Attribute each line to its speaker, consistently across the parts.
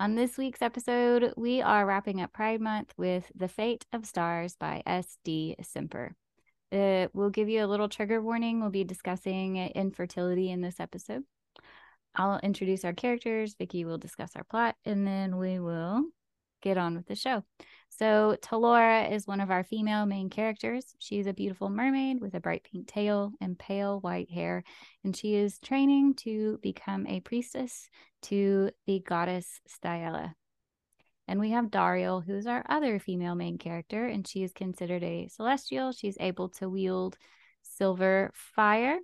Speaker 1: On this week's episode, we are wrapping up Pride Month with The Fate of Stars by S.D. Simper. Uh, we'll give you a little trigger warning. We'll be discussing infertility in this episode. I'll introduce our characters. Vicki will discuss our plot, and then we will get on with the show. So, Tallora is one of our female main characters. She's a beautiful mermaid with a bright pink tail and pale white hair, and she is training to become a priestess to the goddess Styella. And we have Dauriel, who's our other female main character, and she is considered a celestial. She's able to wield silver fire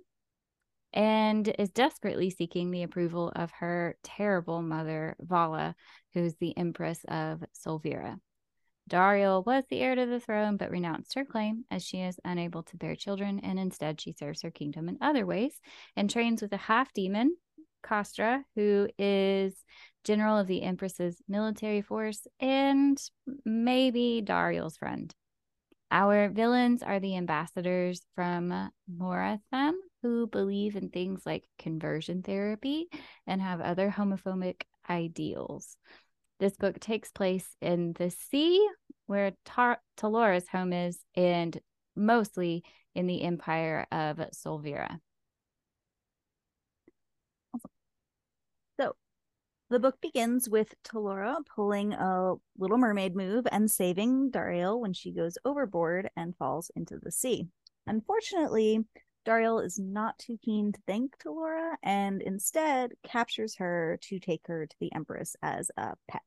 Speaker 1: and is desperately seeking the approval of her terrible mother, Vala, who's the empress of Solvira. Dauriel was the heir to the throne, but renounced her claim as she is unable to bear children, and instead she serves her kingdom in other ways and trains with a half demon, Castra, who is general of the Empress's military force, and maybe Dauriel's friend. Our villains are the ambassadors from Moratham, who believe in things like conversion therapy and have other homophobic ideals. This book takes place in the sea, where Tar- Tallora's home is, and mostly in the empire of Solvira.
Speaker 2: So the book begins with Tallora pulling a Little Mermaid move and saving Dauriel when she goes overboard and falls into the sea. Unfortunately, Dauriel is not too keen to thank Tallora and instead captures her to take her to the Empress as a pet.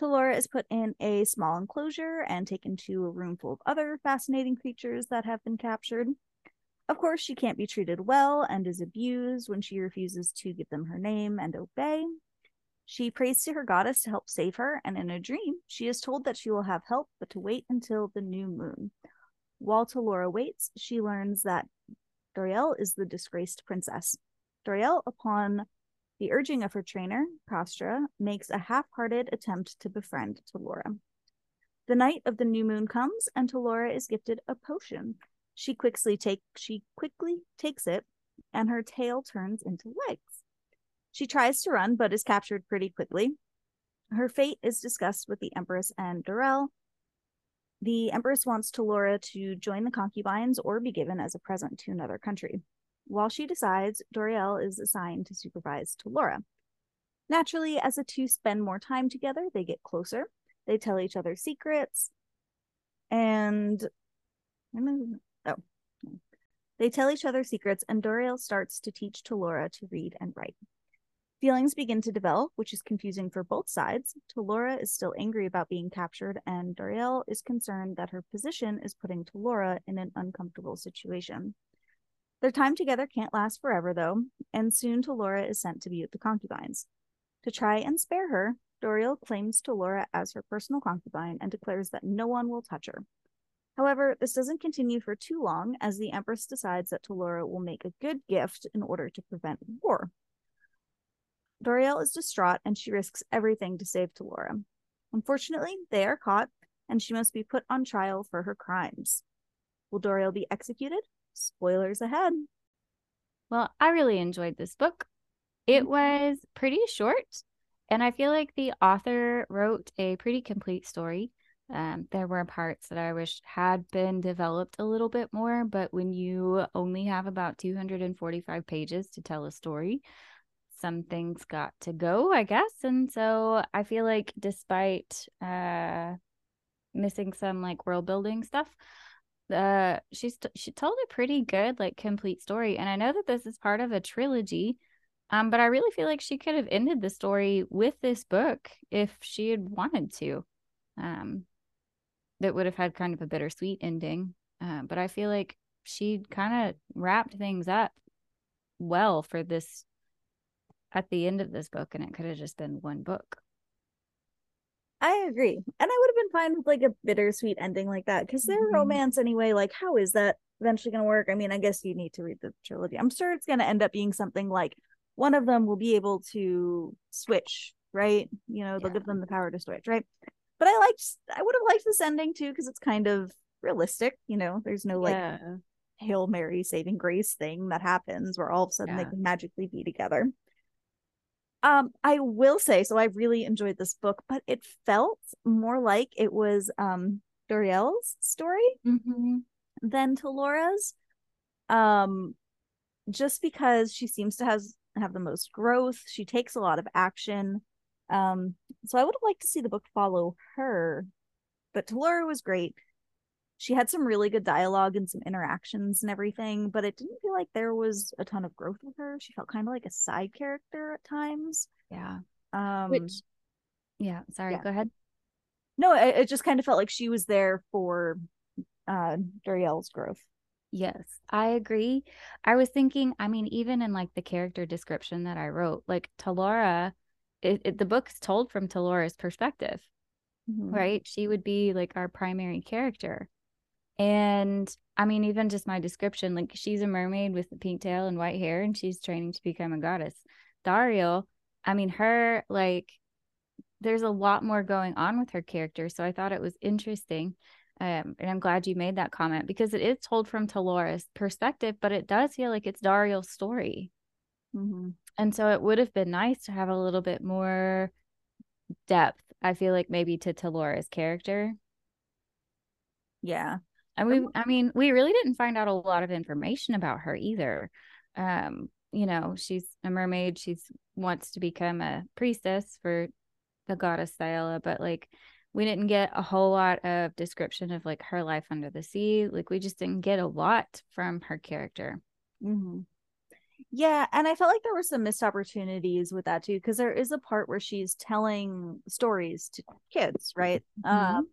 Speaker 2: Tallora is put in a small enclosure and taken to a room full of other fascinating creatures that have been captured. Of course, she can't be treated well and is abused when she refuses to give them her name and obey. She prays to her goddess to help save her, and in a dream, she is told that she will have help, but to wait until the new moon. While Tallora waits, she learns that Dauriel is the disgraced princess. Dauriel, upon the urging of her trainer, Castra, makes a half hearted attempt to befriend Tallora. The night of the new moon comes, and Talora is gifted a potion. She quickly take she quickly takes it, and her tail turns into legs. She tries to run, but is captured pretty quickly. Her fate is discussed with the Empress and Dauriel. The Empress wants Tallora to join the concubines or be given as a present to another country. While she decides, Dauriel is assigned to supervise Tallora. Naturally, as the two spend more time together, they get closer. They tell each other secrets. And oh, they tell each other secrets, and Dauriel starts to teach Tallora to read and write. Feelings begin to develop, which is confusing for both sides. Tallora is still angry about being captured, and Dauriel is concerned that her position is putting Tallora in an uncomfortable situation. Their time together can't last forever, though, and soon Tallora is sent to be with the concubines. To try and spare her, Dauriel claims Tallora as her personal concubine and declares that no one will touch her. However, this doesn't continue for too long as the Empress decides that Tallora will make a good gift in order to prevent war. Dauriel is distraught and she risks everything to save Tallora. Unfortunately, they are caught and she must be put on trial for her crimes. Will Dauriel be executed? Spoilers ahead.
Speaker 1: Well, I really enjoyed this book. It mm-hmm. was pretty short, and I feel like the author wrote a pretty complete story. Um, there were parts that I wish had been developed a little bit more, but when you only have about 245 pages to tell a story, some things got to go, I guess. And so I feel like despite uh missing some like world building stuff, uh she's she told a pretty good like complete story. And I know that this is part of a trilogy. Um, but I really feel like she could have ended the story with this book if she had wanted to. Um that would have had kind of a bittersweet ending. Uh, but I feel like she kind of wrapped things up well for this at the end of this book and it could have just been one book.
Speaker 2: I agree. And I would have been fine with like a bittersweet ending like that because their
Speaker 1: Mhm.
Speaker 2: romance anyway, like how is that eventually going to work? I mean, I guess you need to read the trilogy. I'm sure it's going to end up being something like one of them will be able to switch, right? You know, they'll
Speaker 1: Yeah.
Speaker 2: give them the power to switch, right? But I liked, I would have liked this ending too because it's kind of realistic. You know, there's no like
Speaker 1: yeah.
Speaker 2: Hail Mary saving grace thing that happens where all of a sudden they can magically be together. Um, I will say, so I really enjoyed this book, but it felt more like it was um Dauriel's story
Speaker 1: Mhm.
Speaker 2: than Tallora's. Um, just because she seems to has have the most growth, she takes a lot of action. Um, so I would have liked to see the book follow her, but Tallora was great. She had some really good dialogue and some interactions and everything, but it didn't feel like there was a ton of growth with her. She felt kind of like a side character at times.
Speaker 1: Yeah.
Speaker 2: Um,
Speaker 1: Which yeah, sorry,
Speaker 2: yeah.
Speaker 1: go ahead.
Speaker 2: no, it, it just kind of felt like she was there for uh Dauriel's growth.
Speaker 1: Yes, I agree. I was thinking, I mean, even in like the character description that I wrote, like Tallora, it, it, the book's told from Tallora's perspective,
Speaker 2: Mhm.
Speaker 1: right? She would be like our primary character. And I mean, even just my description, like she's a mermaid with a pink tail and white hair, and she's training to become a goddess. Dario, I mean, her like there's a lot more going on with her character. So I thought it was interesting. Um, and I'm glad you made that comment because it is told from Tallora's perspective, but it does feel like it's Dario's story.
Speaker 2: Mhm.
Speaker 1: And so it would have been nice to have a little bit more depth, I feel like maybe to Tallora's character.
Speaker 2: Yeah.
Speaker 1: And we, I mean, we really didn't find out a lot of information about her either. Um, you know, she's a mermaid. She's wants to become a priestess for the goddess Thyella, but like we didn't get a whole lot of description of like her life under the sea. Like we just didn't get a lot from her character.
Speaker 2: hmm Yeah, and I felt like there were some missed opportunities with that too, because there is a part where she's telling stories to kids, right?
Speaker 1: Mhm.
Speaker 2: Um,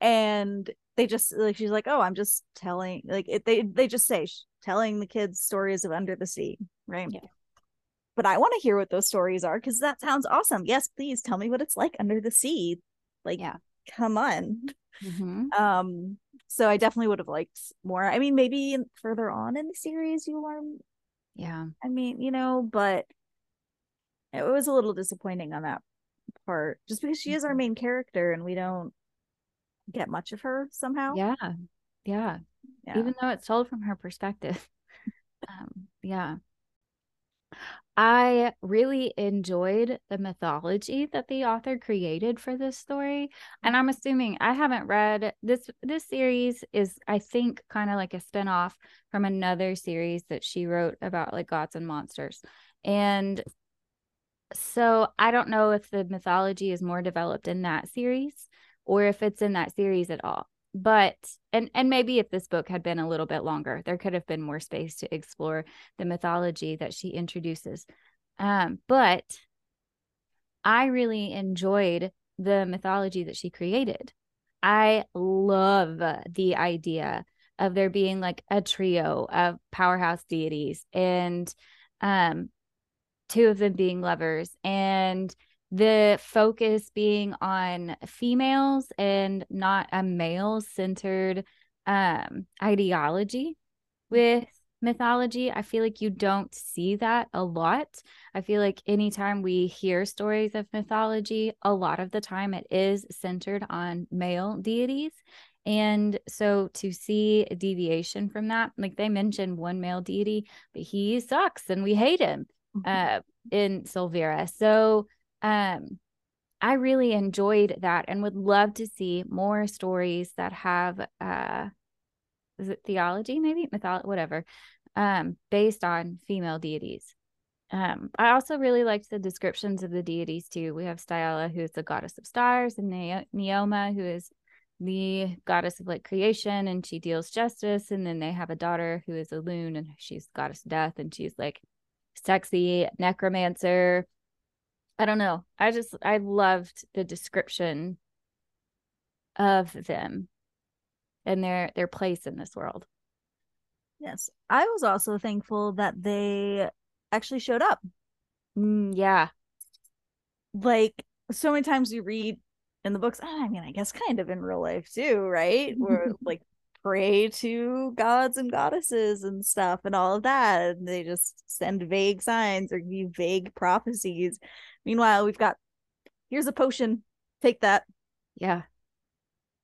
Speaker 2: and they just like she's like, "Oh, I'm just telling," like it, they they just say sh- telling the kids stories of under the sea, right?
Speaker 1: Yeah.
Speaker 2: But I want to hear what those stories are because that sounds awesome. Yes, please tell me what it's like under the sea. Like,
Speaker 1: Yeah.
Speaker 2: come on.
Speaker 1: Mhm.
Speaker 2: Um, so I definitely would have liked more. I mean, maybe further on in the series you learn
Speaker 1: Yeah.
Speaker 2: I mean, you know, but it was a little disappointing on that part just because she is our
Speaker 1: Mhm.
Speaker 2: main character and we don't get much of her somehow.
Speaker 1: Yeah. Yeah.
Speaker 2: Yeah.
Speaker 1: Even though it's told from her perspective. um, yeah. I really enjoyed the mythology that the author created for this story. And I'm assuming I haven't read this this series is I think kind of like a spin-off from another series that she wrote about like gods and monsters. And so I don't know if the mythology is more developed in that series or if it's in that series at all. But and and maybe if this book had been a little bit longer, there could have been more space to explore the mythology that she introduces. Um, but I really enjoyed the mythology that she created. I love the idea of there being like a trio of powerhouse deities and um two of them being lovers and the focus being on females and not a male centered um ideology with mythology. I feel like you don't see that a lot. I feel like anytime we hear stories of mythology a lot of the time it is centered on male deities. And so to see a deviation from that like they mentioned one male deity but he sucks and we hate him uh in Solvira. So um I really enjoyed that and would love to see more stories that have uh is it theology maybe mythology whatever um based on female deities. Um I also really liked the descriptions of the deities too. We have Styla who is the goddess of stars and ne- Neoma who is the goddess of like creation and she deals justice and then they have a daughter who is a loon and she's goddess of death and she's like sexy necromancer. I don't know. I just I loved the description of them and their their place in this world.
Speaker 2: Yes. I was also thankful that they actually showed up.
Speaker 1: Mm, yeah.
Speaker 2: Like so many times we read in the books. I mean, I guess kind of in real life too, right? Where like pray to gods and goddesses and stuff and all of that. And they just send vague signs or give you vague prophecies. Meanwhile, we've got here's a potion. Take that.
Speaker 1: Yeah.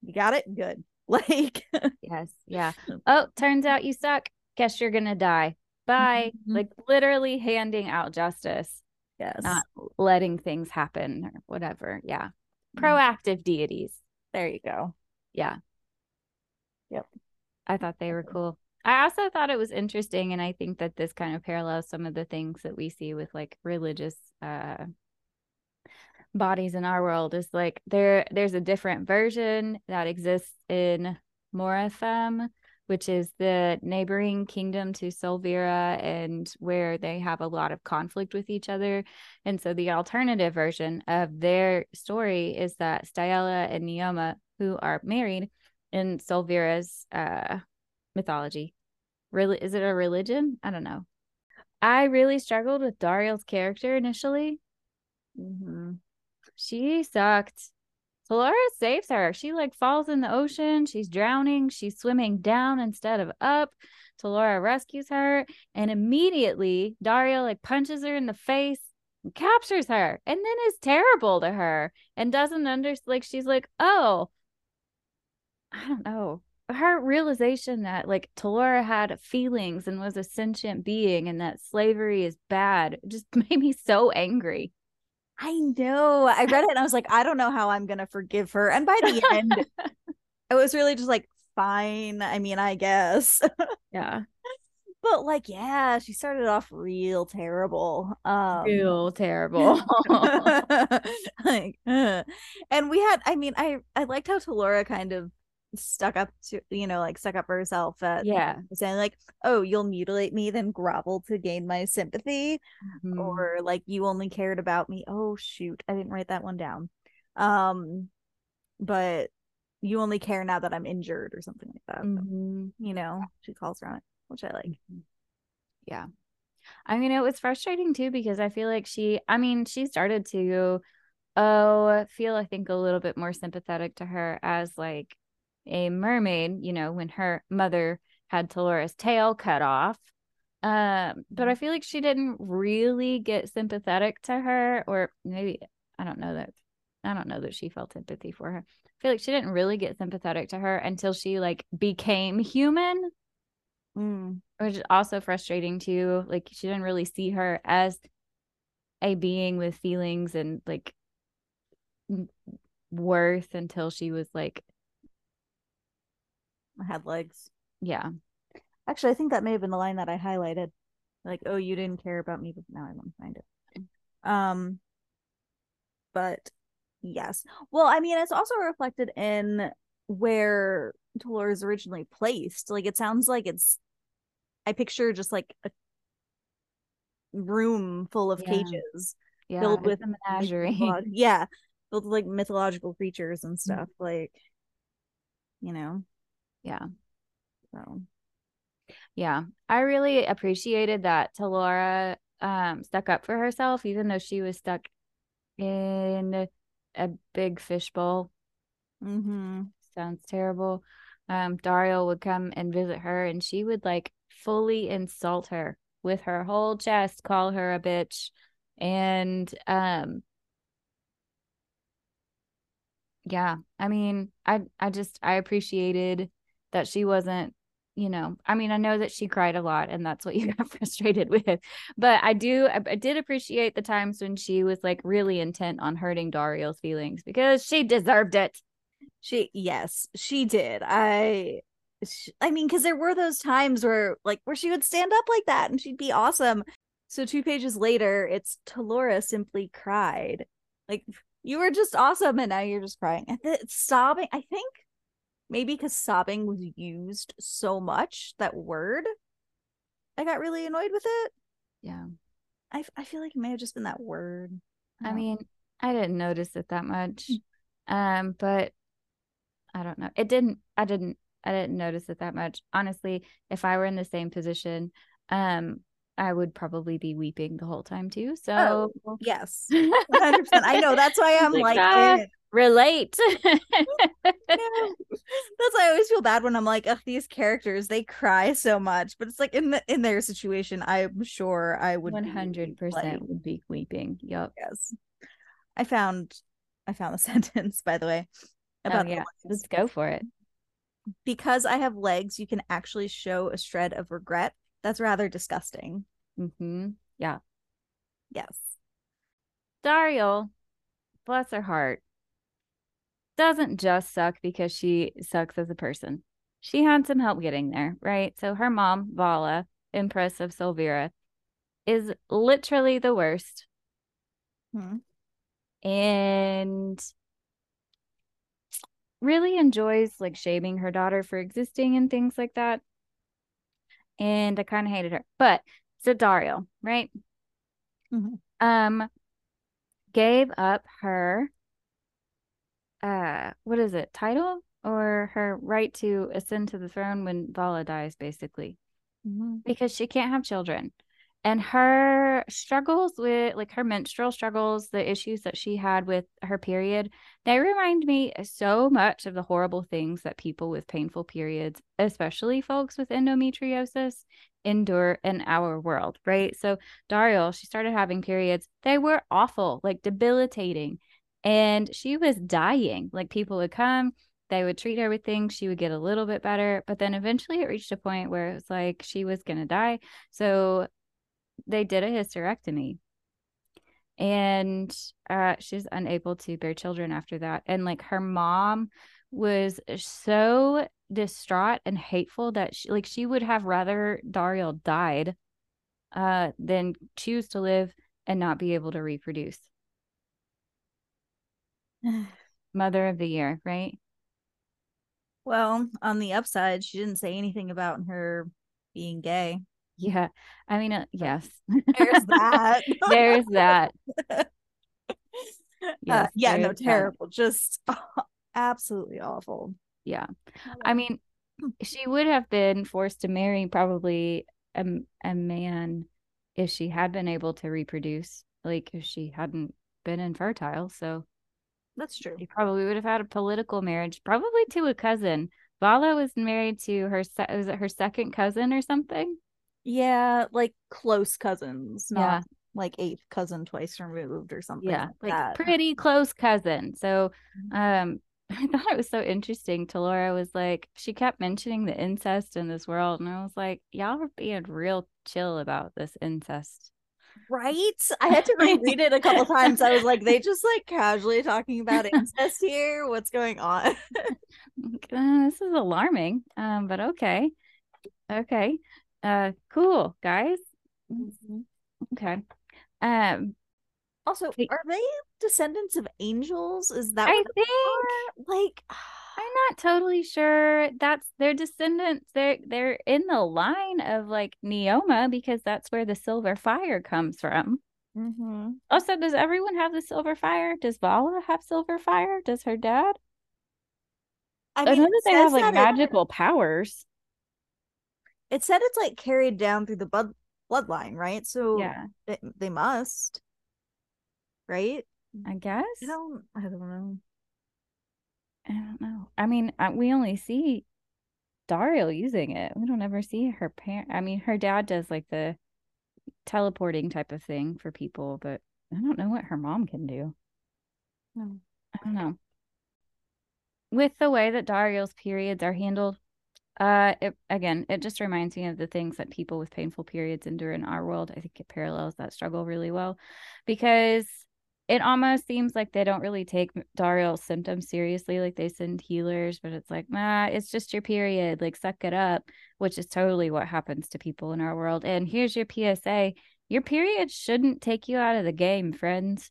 Speaker 2: You got it? Good. Like
Speaker 1: yes. Yeah. Oh, turns out you suck. Guess you're gonna die. Bye.
Speaker 2: Mhm.
Speaker 1: Like literally handing out justice,
Speaker 2: yes.
Speaker 1: not letting things happen or whatever. Yeah.
Speaker 2: Mhm.
Speaker 1: Proactive deities.
Speaker 2: there you go.
Speaker 1: Yeah.
Speaker 2: Yep.
Speaker 1: I thought they were cool. I also thought it was interesting, and I think that this kind of parallels some of the things that we see with like religious uh bodies in our world is like there there's a different version that exists in Moratham, which is the neighboring kingdom to Solvira and where they have a lot of conflict with each other. And so the alternative version of their story is that Stella and Neoma, who are married in Solvira's uh mythology. Really is it a religion? I don't know. I really struggled with Dauriel's character initially.
Speaker 2: Mm-hmm.
Speaker 1: She sucked. Solara saves her. She like falls in the ocean. She's drowning. She's swimming down instead of up. Tallora rescues her, and immediately Dario like punches her in the face and captures her, and then is terrible to her and doesn't understand like she's like, oh, I don't know. Her realization that like Tallora had feelings and was a sentient being and that slavery is bad just made me so angry.
Speaker 2: I know. I read it and I was like, I don't know how I'm gonna forgive her. And by the end, it was really just like, fine. I mean, I guess.
Speaker 1: Yeah.
Speaker 2: but like, yeah, she started off real terrible. Um
Speaker 1: Real terrible.
Speaker 2: like, uh. and we had, I mean, I I liked how Tallora kind of stuck up to, you know, like stuck up for herself at
Speaker 1: yeah.
Speaker 2: saying like, oh, you'll mutilate me, then grovel to gain my sympathy.
Speaker 1: Mhm.
Speaker 2: or like you only cared about me oh shoot i didn't write that one down um but you only care now that i'm injured or something like that
Speaker 1: Mhm.
Speaker 2: you know she calls her on it which i like
Speaker 1: Yeah. I mean, it was frustrating too because I feel like she, I mean, she started to, oh, feel, I think, a little bit more sympathetic to her as like a mermaid, you know, when her mother had Tallora's tail cut off. Um, but I feel like she didn't really get sympathetic to her, or maybe I don't know that I don't know that she felt empathy for her. I feel like she didn't really get sympathetic to her until she like became human
Speaker 2: Mm.
Speaker 1: which is also frustrating too. Like she didn't really see her as a being with feelings and like worth until she was like,
Speaker 2: had legs.
Speaker 1: Yeah,
Speaker 2: actually i think that may have been the line that i highlighted. Like oh you didn't care about me but now i want to find it. Um but yes. Well i mean it's also reflected in where Talor is originally placed. Like it sounds like it's i picture just like a room full of
Speaker 1: Yeah.
Speaker 2: cages
Speaker 1: yeah,
Speaker 2: Filled with,
Speaker 1: a menagerie.
Speaker 2: yeah filled with like mythological creatures
Speaker 1: Mm.
Speaker 2: and stuff like you know
Speaker 1: yeah,
Speaker 2: so
Speaker 1: yeah. I really appreciated that Tallora um stuck up for herself, even though she was stuck in a big fishbowl.
Speaker 2: mm-hmm.
Speaker 1: sounds terrible. Um, Dario would come and visit her, and she would like fully insult her with her whole chest, call her a bitch, and um, yeah. I mean, I I just I appreciated that she wasn't. You know, I mean, I know that she cried a lot, and that's what you got frustrated with. But I do, I, I did appreciate the times when she was like really intent on hurting Dario's feelings because she deserved it.
Speaker 2: She yes, she did. I sh I mean cuz there were those times where like where she would stand up like that and she'd be awesome. So two pages later it's Tallora simply cried. Like you were just awesome and now you're just crying. And sobbing, I think maybe cuz sobbing was used so much that word I got really annoyed with it.
Speaker 1: Yeah.
Speaker 2: I f- I feel like it may have just been that word.
Speaker 1: I
Speaker 2: don't-
Speaker 1: mean, I didn't notice it that much.
Speaker 2: Mm.
Speaker 1: Um, but I don't know. It didn't I didn't I didn't notice it that much. Honestly, if I were in the same position, um, I would probably be weeping the whole time too. So
Speaker 2: yes. 100%. I know that's why I'm
Speaker 1: Like,
Speaker 2: like,
Speaker 1: ah.
Speaker 2: eh,
Speaker 1: relate.
Speaker 2: Yeah. That's why I always feel bad when I'm like, ugh, these characters, they cry so much. But it's like in the in their situation, I'm sure I would 100
Speaker 1: percent would be weeping. Yep.
Speaker 2: Yes. I found I found the sentence, by the way. About
Speaker 1: oh, yeah. Let's go for it.
Speaker 2: because I have legs, you can actually show a shred of regret. That's rather disgusting.
Speaker 1: hmm Yeah.
Speaker 2: Yes.
Speaker 1: Daryl, bless her heart, doesn't just suck because she sucks as a person. She had some help getting there, right? So her mom, Vala, Empress of Solvira, is literally the worst.
Speaker 2: Hmm.
Speaker 1: And really enjoys like shaming her daughter for existing and things like that. And I kind of hated her. But so Dario, right?
Speaker 2: Mhm.
Speaker 1: Um gave up her uh what is it, title or her right to ascend to the throne when Vala dies, basically.
Speaker 2: Mhm.
Speaker 1: because she can't have children. And her struggles with like her menstrual struggles, the issues that she had with her period, they remind me so much of the horrible things that people with painful periods, especially folks with endometriosis, endure in our world, right? So Dario, she started having periods. They were awful, like debilitating. And she was dying. Like people would come, they would treat her with things she would get a little bit better but then eventually it reached a point where it was like she was going to die. So they did a hysterectomy. And uh she's unable to bear children after that. And like her mom was so distraught and hateful that she like she would have rather Dario died uh than choose to live and not be able to reproduce mother of the year right
Speaker 2: Well, on the upside, she didn't say anything about her being gay.
Speaker 1: yeah i mean uh, yes
Speaker 2: There's that.
Speaker 1: there's that
Speaker 2: Uh, yeah,
Speaker 1: there
Speaker 2: no,
Speaker 1: is that.
Speaker 2: terrible. Just absolutely awful.
Speaker 1: Yeah. I mean, she would have been forced to marry probably a, a man if she had been able to reproduce, like if she hadn't been infertile. So
Speaker 2: that's true.
Speaker 1: He probably would have had a political marriage, probably to a cousin. Vala was married to her, se- was it her second cousin or something?
Speaker 2: Yeah, like close cousins, not
Speaker 1: Yeah.
Speaker 2: like eighth cousin twice removed or something.
Speaker 1: yeah
Speaker 2: like,
Speaker 1: like
Speaker 2: that.
Speaker 1: pretty close cousin so
Speaker 2: Mhm.
Speaker 1: um i thought it was so interesting Tallora was like she kept mentioning the incest in this world and i was like y'all are being real chill about this incest
Speaker 2: Right? I had to reread it a couple times. I was like, they just like casually talking about incest here. What's going on?
Speaker 1: Uh, this is alarming um but okay okay uh cool guys okay um
Speaker 2: Also, are they descendants of angels? Is that
Speaker 1: i think
Speaker 2: are? Like,
Speaker 1: I'm not totally sure that's their descendants. They're they're in the line of like Neoma because that's where the silver fire comes from.
Speaker 2: Mhm.
Speaker 1: Also, does everyone have the silver fire? Does Vala have silver fire? Does her dad?
Speaker 2: I
Speaker 1: I,
Speaker 2: mean,
Speaker 1: know that they have like
Speaker 2: that it-
Speaker 1: magical powers.
Speaker 2: it said it's like carried down through the blood bloodline, right? So
Speaker 1: Yeah,
Speaker 2: they, they must, right?
Speaker 1: I guess.
Speaker 2: I don't, I don't know.
Speaker 1: I don't know. I mean, uh, we only see Dario using it. We don't ever see her parent. I mean, her dad does like the teleporting type of thing for people, but I don't know what her mom can do.
Speaker 2: No.
Speaker 1: I don't know. With the way that Dario's periods are handled, uh, it again, it just reminds me of the things that people with painful periods endure in our world. I think it parallels that struggle really well because it almost seems like they don't really take Dario's symptoms seriously. Like they send healers, but it's like, nah, it's just your period. Like, suck it up, which is totally what happens to people in our world. And here's your PSA your period shouldn't take you out of the game, friends.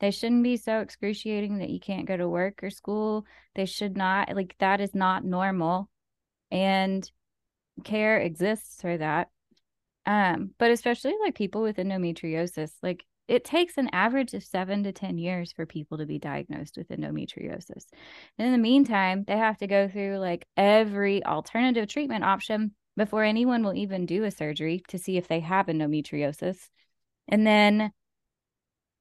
Speaker 1: They shouldn't be so excruciating that you can't go to work or school. They should not, like, that is not normal. And care exists for that. Um, but especially like people with endometriosis, like it takes an average of seven to 10 years for people to be diagnosed with endometriosis. And in the meantime, they have to go through like every alternative treatment option before anyone will even do a surgery to see if they have endometriosis. And then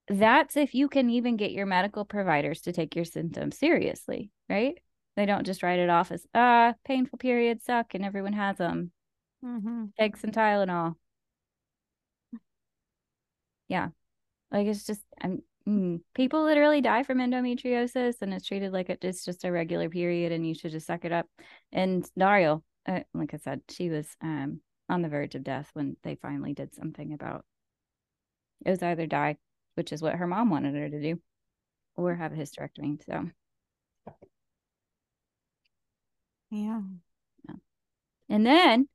Speaker 1: that's if you can even get your medical providers to take your symptoms seriously, right? They don't just write it off as ah, painful periods suck and everyone has them.
Speaker 2: Mm-hmm.
Speaker 1: Take some Tylenol. Yeah. Like it's just I'm mm, people literally die from endometriosis and it's treated like it's just a regular period and you should just suck it up. And Dario, uh, like I said, she was um on the verge of death when they finally did something about it was either die, which is what her mom wanted her to do, or have a hysterectomy. So
Speaker 2: Yeah. yeah.
Speaker 1: And then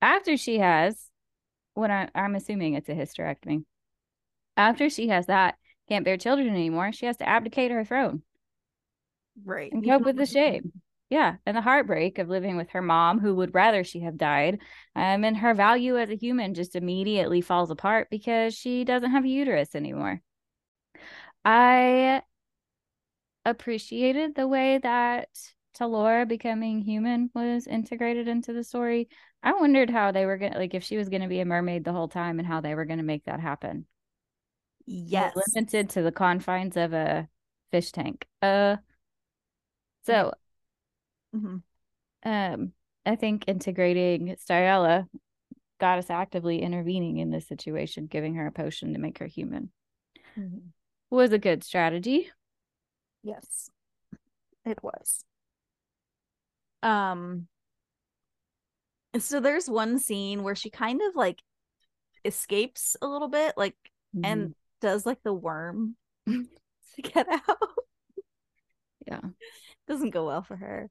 Speaker 1: after she has what I, I'm assuming it's a hysterectomy, after she has that, can't bear children anymore, she has to abdicate her throne
Speaker 2: Right.
Speaker 1: and cope with the shame. Yeah. And the heartbreak of living with her mom, who would rather she have died. Um, and her value as a human just immediately falls apart because she doesn't have a uterus anymore. I appreciated the way that Tallora becoming human was integrated into the story. I wondered how they were gonna like if she was gonna be a mermaid the whole time and how they were gonna make that happen.
Speaker 2: Yes.
Speaker 1: limited to the confines of a fish tank. Uh so
Speaker 2: Mhm.
Speaker 1: um I think integrating Styrella got us actively intervening in this situation, giving her a potion to make her human
Speaker 2: Mhm.
Speaker 1: was a good strategy.
Speaker 2: Yes. It was. Um so there's one scene where she kind of like escapes a little bit like
Speaker 1: Mm-hmm.
Speaker 2: and does like the worm to get out.
Speaker 1: yeah.
Speaker 2: Doesn't go well for her.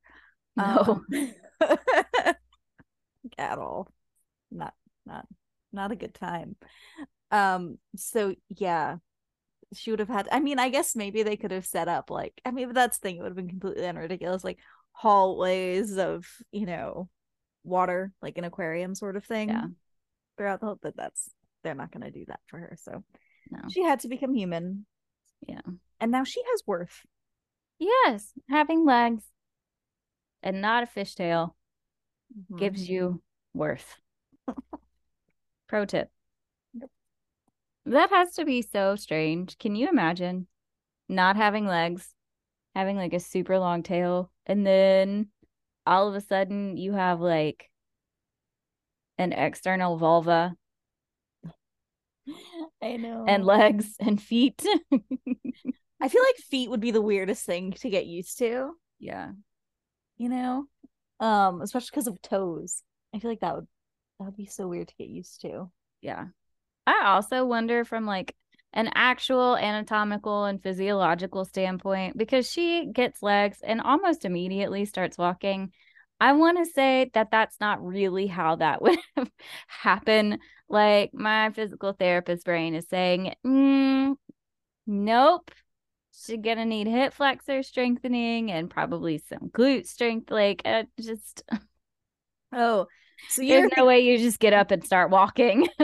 Speaker 1: No.
Speaker 2: Um, at all. Not not not a good time. Um so yeah. She would have had I mean, I guess maybe they could have set up like I mean, that's the thing, it would have been completely unridiculous, like hallways of, you know, water, like an aquarium sort of thing.
Speaker 1: Yeah.
Speaker 2: Throughout the whole but that's they're not gonna do that for her. So
Speaker 1: No.
Speaker 2: she had to become human.
Speaker 1: Yeah.
Speaker 2: And now she has worth.
Speaker 1: Yes, having legs and not a fishtail
Speaker 2: Mhm.
Speaker 1: gives you worth. Pro tip.
Speaker 2: Yep.
Speaker 1: That has to be so strange. Can you imagine not having legs, having like a super long tail, and then all of a sudden you have like an external vulva
Speaker 2: I know.
Speaker 1: and legs and feet?
Speaker 2: I feel like feet would be the weirdest thing to get used to,
Speaker 1: yeah.
Speaker 2: you know? Um, especially because of toes. I feel like that would that would be so weird to get used to.
Speaker 1: Yeah. I also wonder from like an actual anatomical and physiological standpoint because she gets legs and almost immediately starts walking. I want to say that that's not really how that would happen. Like my physical therapist brain is saying, mm, nope. She's gonna need hip flexor strengthening and probably some glute strength. Like, uh, just
Speaker 2: Oh, so you're
Speaker 1: there's no way you just get up and start walking.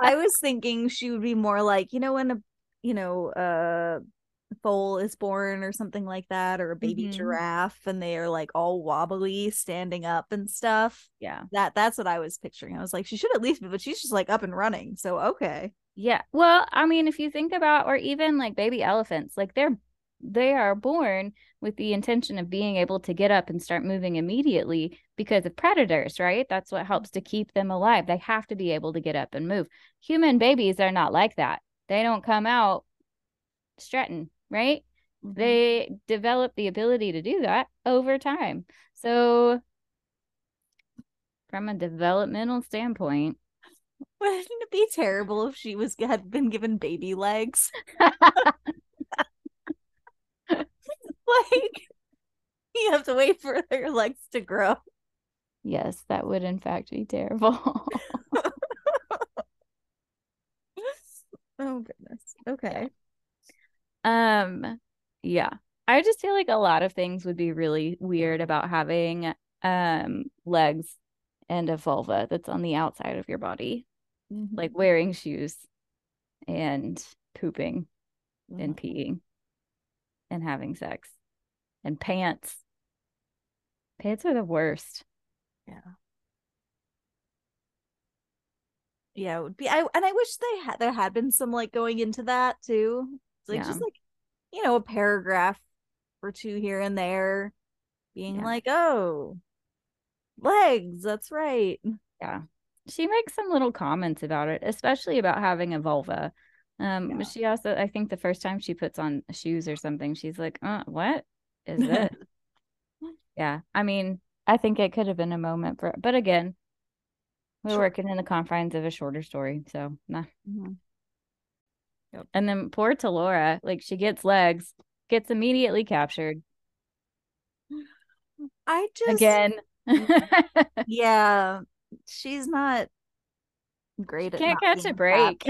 Speaker 2: I was thinking she would be more like, you know, when a you know, uh foal is born or something like that, or a baby
Speaker 1: Mhm.
Speaker 2: giraffe and they are like all wobbly standing up and stuff.
Speaker 1: yeah.
Speaker 2: That that's what I was picturing. I was like, she should at least be, but she's just like up and running. So okay.
Speaker 1: Yeah. Well, I mean, if you think about, or even like baby elephants, like they're they are born with the intention of being able to get up and start moving immediately because of predators, right? That's what helps to keep them alive. They have to be able to get up and move. Human babies are not like that. They don't come out strutting, right?
Speaker 2: Mm-hmm.
Speaker 1: They develop the ability to do that over time. So, from a developmental standpoint,
Speaker 2: Wouldn't it be terrible if she was had been given baby legs? like you have to wait for their legs to grow.
Speaker 1: Yes, that would in fact be terrible.
Speaker 2: Oh goodness. Okay.
Speaker 1: Um yeah. I just feel like a lot of things would be really weird about having um legs and a vulva that's on the outside of your body,
Speaker 2: Mm-hmm.
Speaker 1: like wearing shoes and pooping and
Speaker 2: Mhm.
Speaker 1: peeing and having sex and pants. Pants are the worst.
Speaker 2: yeah. Yeah, it would be. I and I wish they had there had been some like going into that too. It's like
Speaker 1: Yeah.
Speaker 2: just like you know a paragraph or two here and there, being
Speaker 1: Yeah.
Speaker 2: like, oh, legs. That's right.
Speaker 1: Yeah. She makes some little comments about it, especially about having a vulva. Um,
Speaker 2: Yeah.
Speaker 1: she also, I think the first time she puts on shoes or something, she's like, uh, what is it? yeah. I mean, I think it could have been a moment for, but again, we're
Speaker 2: Sure.
Speaker 1: working in the confines of a shorter story. So, nah.
Speaker 2: Mhm.
Speaker 1: And then poor Tallora, like she gets legs, gets immediately captured
Speaker 2: I just
Speaker 1: again.
Speaker 2: yeah, she's not great at
Speaker 1: Can't catch a break.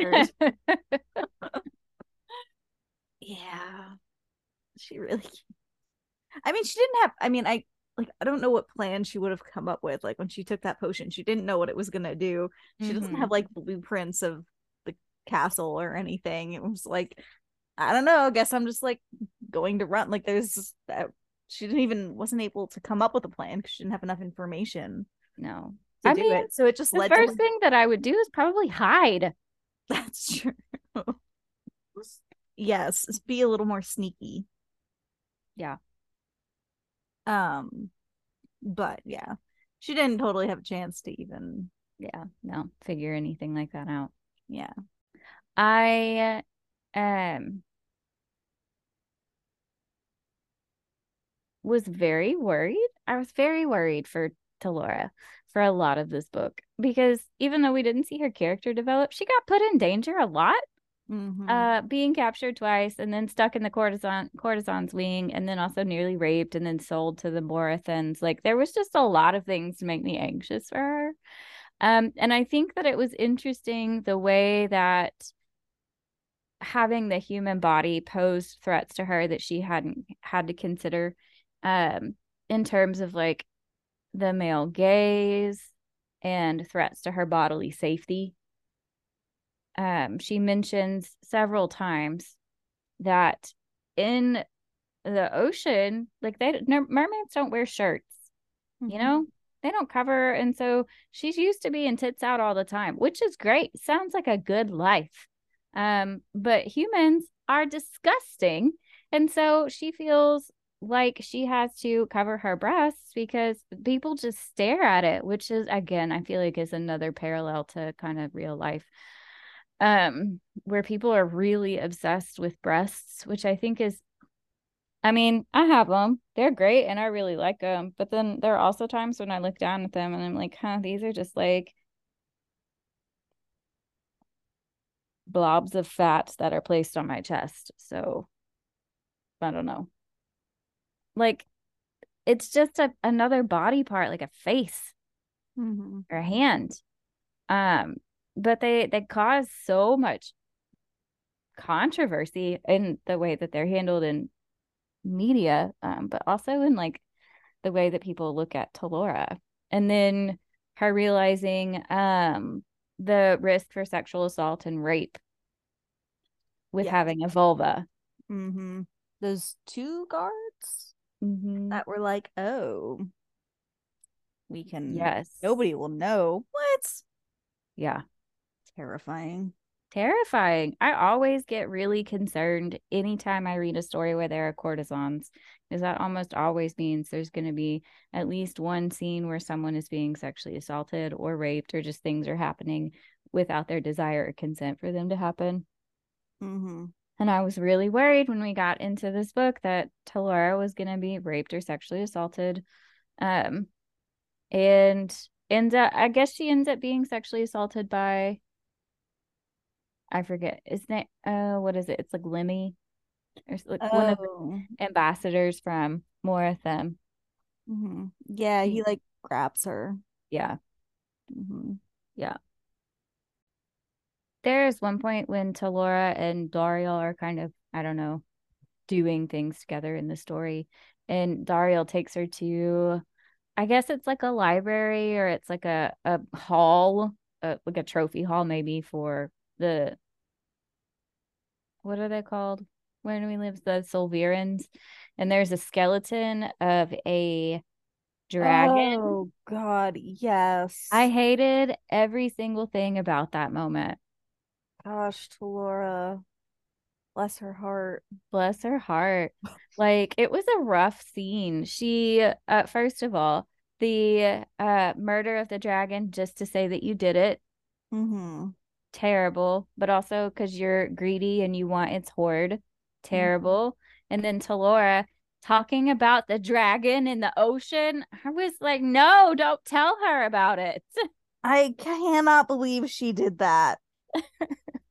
Speaker 2: yeah, she really. I mean, she didn't have. I mean, I like. I don't know what plan she would have come up with. Like when she took that potion, she didn't know what it was gonna do. She doesn't
Speaker 1: Mhm.
Speaker 2: have like blueprints of castle or anything. It was like, I don't know. I guess I'm just like going to run. Like there's that. She didn't even wasn't able to come up with a plan because she didn't have enough information
Speaker 1: no.
Speaker 2: to
Speaker 1: I
Speaker 2: do
Speaker 1: mean,
Speaker 2: it. So it just led to
Speaker 1: The
Speaker 2: led
Speaker 1: first
Speaker 2: to
Speaker 1: thing that I would do is probably hide.
Speaker 2: That's true. yes, be a little more sneaky.
Speaker 1: Yeah.
Speaker 2: Um, but yeah, she didn't totally have a chance to even.
Speaker 1: Yeah, no, figure anything like that out.
Speaker 2: Yeah.
Speaker 1: I um was very worried. I was very worried for Tallora for a lot of this book because even though we didn't see her character develop, she got put in danger a lot.
Speaker 2: Mhm.
Speaker 1: Uh, being captured twice and then stuck in the courtesan courtesan's wing, and then also nearly raped and then sold to the Morathans. Like there was just a lot of things to make me anxious for her. Um, and I think that it was interesting the way that having the human body posed threats to her that she hadn't had to consider um in terms of like the male gaze and threats to her bodily safety. Um she mentions several times that in the ocean like they no, mermaids don't wear shirts you
Speaker 2: Mhm.
Speaker 1: know? They don't cover and so she's used to being tits out all the time which is great. Sounds like a good life um but humans are disgusting and so she feels like she has to cover her breasts because people just stare at it which is again i feel like is another parallel to kind of real life um where people are really obsessed with breasts which i think is I mean, I have them. They're great and I really like them. But then there are also times when I look down at them and I'm like, huh, these are just like blobs of fat that are placed on my chest. So I don't know. Like it's just a, another body part, like a face
Speaker 2: Mhm.
Speaker 1: or a hand. Um, but they they cause so much controversy in the way that they're handled in media, um, but also in like the way that people look at Tallora. And then her realizing um the risk for sexual assault and rape with
Speaker 2: Yes.
Speaker 1: having a vulva.
Speaker 2: Mhm. Those two guards
Speaker 1: Mm-hmm.
Speaker 2: that were like, "Oh, we can.
Speaker 1: Yes.
Speaker 2: Nobody will know." What?
Speaker 1: Yeah.
Speaker 2: Terrifying.
Speaker 1: Terrifying. I always get really concerned anytime I read a story where there are courtesans, because that almost always means there's going to be at least one scene where someone is being sexually assaulted or raped, or just things are happening without their desire or consent for them to happen.
Speaker 2: Mm-hmm.
Speaker 1: And I was really worried when we got into this book that Tallora was going to be raped or sexually assaulted. Um, and ends up, I guess she ends up being sexually assaulted by, I forget, isn't it? Uh, what is it? It's like Lemmy, or like one of the
Speaker 2: Oh.
Speaker 1: ambassadors from Moratham.
Speaker 2: hmm Yeah, he
Speaker 1: He-
Speaker 2: like grabs her.
Speaker 1: Yeah.
Speaker 2: hmm Yeah.
Speaker 1: There's one point when Tallora and Dauriel are kind of, I don't know, doing things together in the story. And Dauriel takes her to, I guess it's like a library or it's like a, a hall, uh, like a trophy hall maybe for the, what are they called? Where do we live? The Solvirans. And there's a skeleton of a dragon.
Speaker 2: Oh God, yes.
Speaker 1: I hated every single thing about that moment.
Speaker 2: gosh, Laura, bless her heart.
Speaker 1: Bless her heart. Like it was a rough scene. She uh first of all, the uh murder of the dragon just to say that you did it.
Speaker 2: Mm-hmm.
Speaker 1: Terrible, but also cuz you're greedy and you want its hoard. Mm-hmm. Terrible. And then Tallora talking about the dragon in the ocean. I was like, "No, don't tell her about it."
Speaker 2: I cannot believe she did that.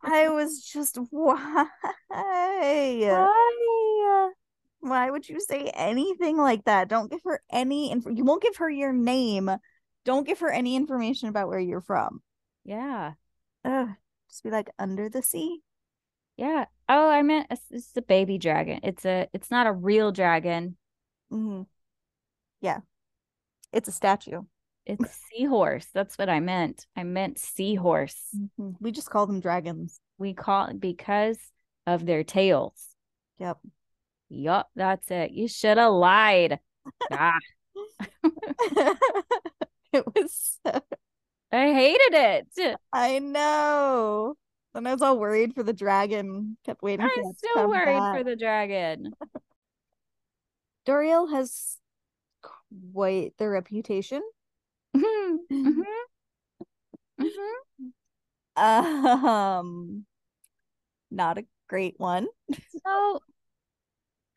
Speaker 2: I was just why?
Speaker 1: Why?
Speaker 2: Why would you say anything like that? Don't give her any info. You won't give her your name. Don't give her any information about where you're from.
Speaker 1: Yeah.
Speaker 2: Ugh. Just be like under the sea.
Speaker 1: Yeah. Oh, I meant it's, it's a baby dragon. It's a it's not a real dragon.
Speaker 2: hmm Yeah. It's a statue.
Speaker 1: It's seahorse. That's what I meant. I meant seahorse.
Speaker 2: Mhm. We just call them dragons.
Speaker 1: We call it because of their tails.
Speaker 2: Yep.
Speaker 1: Yup, that's it. You should have lied. ah,
Speaker 2: it was so
Speaker 1: I hated it.
Speaker 2: I know. Then I was all worried for the dragon. Kept waiting
Speaker 1: I'm so worried
Speaker 2: back.
Speaker 1: for the dragon.
Speaker 2: Dauriel has quite the reputation.
Speaker 1: Mhm, mhm, mhm.
Speaker 2: Um not a great one.
Speaker 1: So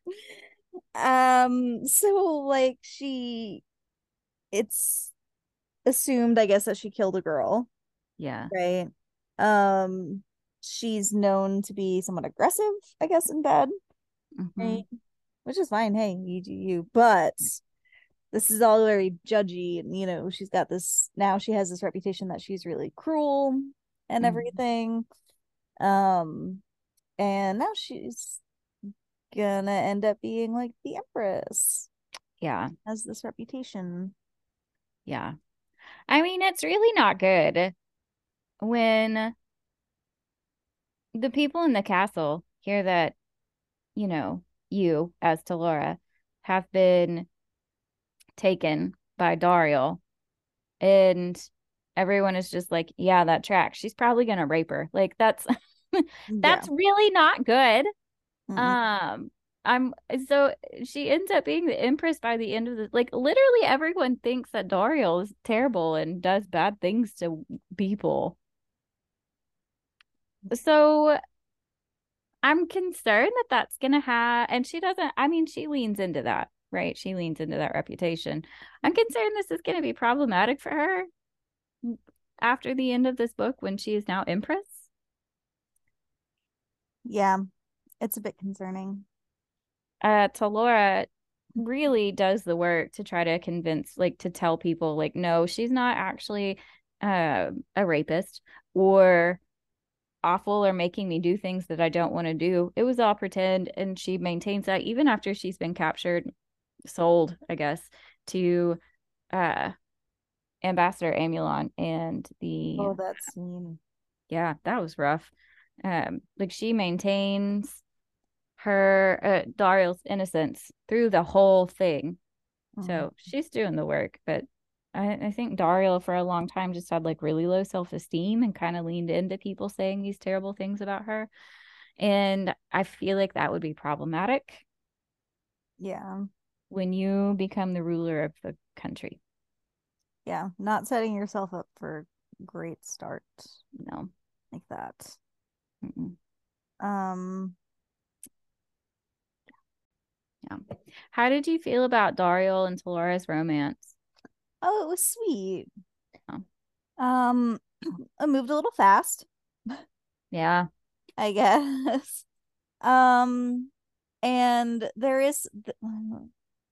Speaker 2: Um so like she it's assumed I guess that she killed a girl,
Speaker 1: yeah.
Speaker 2: right? Um she's known to be somewhat aggressive, I guess in bed.
Speaker 1: mhm.
Speaker 2: right? Which is fine. Hey, you do you. But this is all very judgy, and you know, she's got this now. She has this reputation that she's really cruel and
Speaker 1: Mhm.
Speaker 2: everything. Um, and now she's gonna end up being like the empress.
Speaker 1: Yeah.
Speaker 2: Has this reputation.
Speaker 1: Yeah. I mean, it's really not good when the people in the castle hear that, you know, you as Tallora have been taken by Dauriel and everyone is just like, yeah, that track. She's probably going to rape her. Like that's that's really not good.
Speaker 2: Yeah. Mhm.
Speaker 1: Um, I'm so she ends up being the empress by the end of the like literally everyone thinks that Dauriel is terrible and does bad things to people. So I'm concerned that that's gonna have, and she doesn't. I mean, she leans into that, right? She leans into that reputation. I'm concerned this is gonna be problematic for her after the end of this book when she is now empress.
Speaker 2: yeah, it's a bit concerning.
Speaker 1: Uh Tallora really does the work to try to convince like to tell people like no she's not actually uh, a rapist or awful or making me do things that I don't want to do. It was all pretend and she maintains that even after she's been captured sold I guess to uh Ambassador Amulon and the
Speaker 2: Oh, that scene.
Speaker 1: yeah, that was rough. Um, like she maintains her uh, Dauriel's innocence through the whole thing.
Speaker 2: Mhm.
Speaker 1: So she's doing the work, but I, I think Dauriel for a long time just had like really low self esteem and kind of leaned into people saying these terrible things about her. And I feel like that would be problematic
Speaker 2: yeah,
Speaker 1: when you become the ruler of the country.
Speaker 2: yeah, not setting yourself up for a great start
Speaker 1: No.
Speaker 2: like that.
Speaker 1: Mm-mm.
Speaker 2: Um,
Speaker 1: Yeah. How did you feel about Dauriel and Tallora's romance?
Speaker 2: oh, it was sweet.
Speaker 1: Oh.
Speaker 2: Um, it moved a little fast,
Speaker 1: Yeah.
Speaker 2: I guess. Um, and there is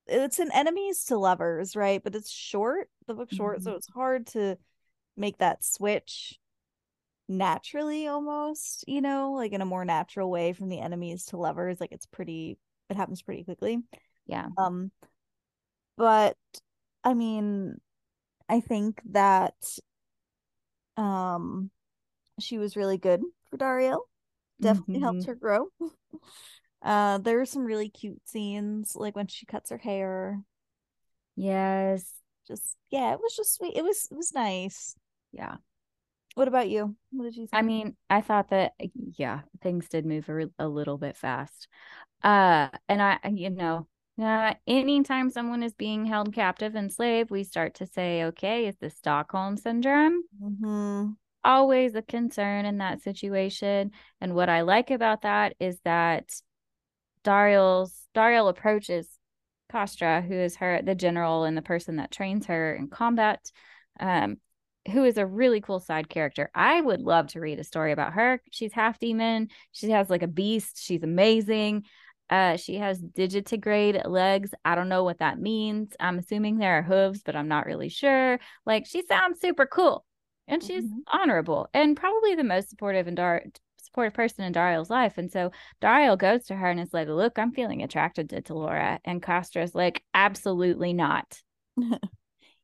Speaker 2: it's an enemies to lovers, right? But it's short. The book's short, so
Speaker 1: Mhm.
Speaker 2: it's hard to make that switch naturally almost, you know, like in a more natural way from the enemies to lovers. Like it's pretty it happens pretty quickly.
Speaker 1: Yeah.
Speaker 2: Um, but I mean, I think that um she was really good for Dauriel. Definitely helped
Speaker 1: Mhm.
Speaker 2: her grow. uh there were some really cute scenes, like when she cuts her hair.
Speaker 1: Yes.
Speaker 2: just yeah, it was just sweet. It was it was nice.
Speaker 1: Yeah.
Speaker 2: What about you? What did you think?
Speaker 1: I mean, I thought that yeah, things did move a, a little bit fast. Uh and I you know, uh, anytime someone is being held captive and slave, we start to say, okay, is this Stockholm syndrome?
Speaker 2: Mm-hmm.
Speaker 1: Always a concern in that situation. And what I like about that is that Dauriel's Dauriel approaches Kostra, who is her the general and the person that trains her in combat, um, who is a really cool side character. I would love to read a story about her. She's half demon. She has like a beast. She's amazing. Uh, she has digitigrade legs. I don't know what that means. I'm assuming there are hooves, but I'm not really sure. Like she sounds super cool, and she's mm-hmm. honorable and probably the most supportive and dar- supportive person in Dauriel's life. And so Dauriel goes to her and is like, "Look, I'm feeling attracted to Tallora," and Kostra's like, "Absolutely not."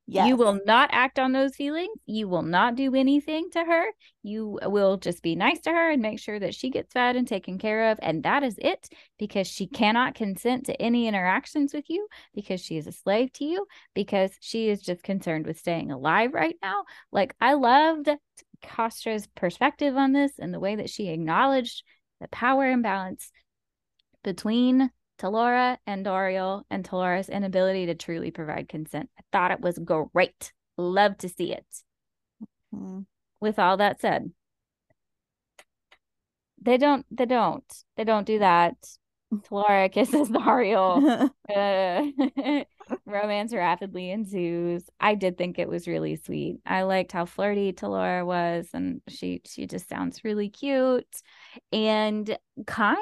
Speaker 1: Yes. You will not act on those feelings. You will not do anything to her. You will just be nice to her and make sure that she gets fed and taken care of. And that is it because she cannot consent to any interactions with you because she is a slave to you because she is just concerned with staying alive right now. Like, I loved Kostra's perspective on this and the way that she acknowledged the power imbalance between Tallora and Dauriel and Tallora's inability to truly provide consent. I thought it was great. Love to see it. Mm-hmm. With all that said, they don't, they don't, they don't do that. Tallora kisses Dauriel. uh, romance rapidly ensues. I did think it was really sweet. I liked how flirty Tallora was, and she she just sounds really cute and kind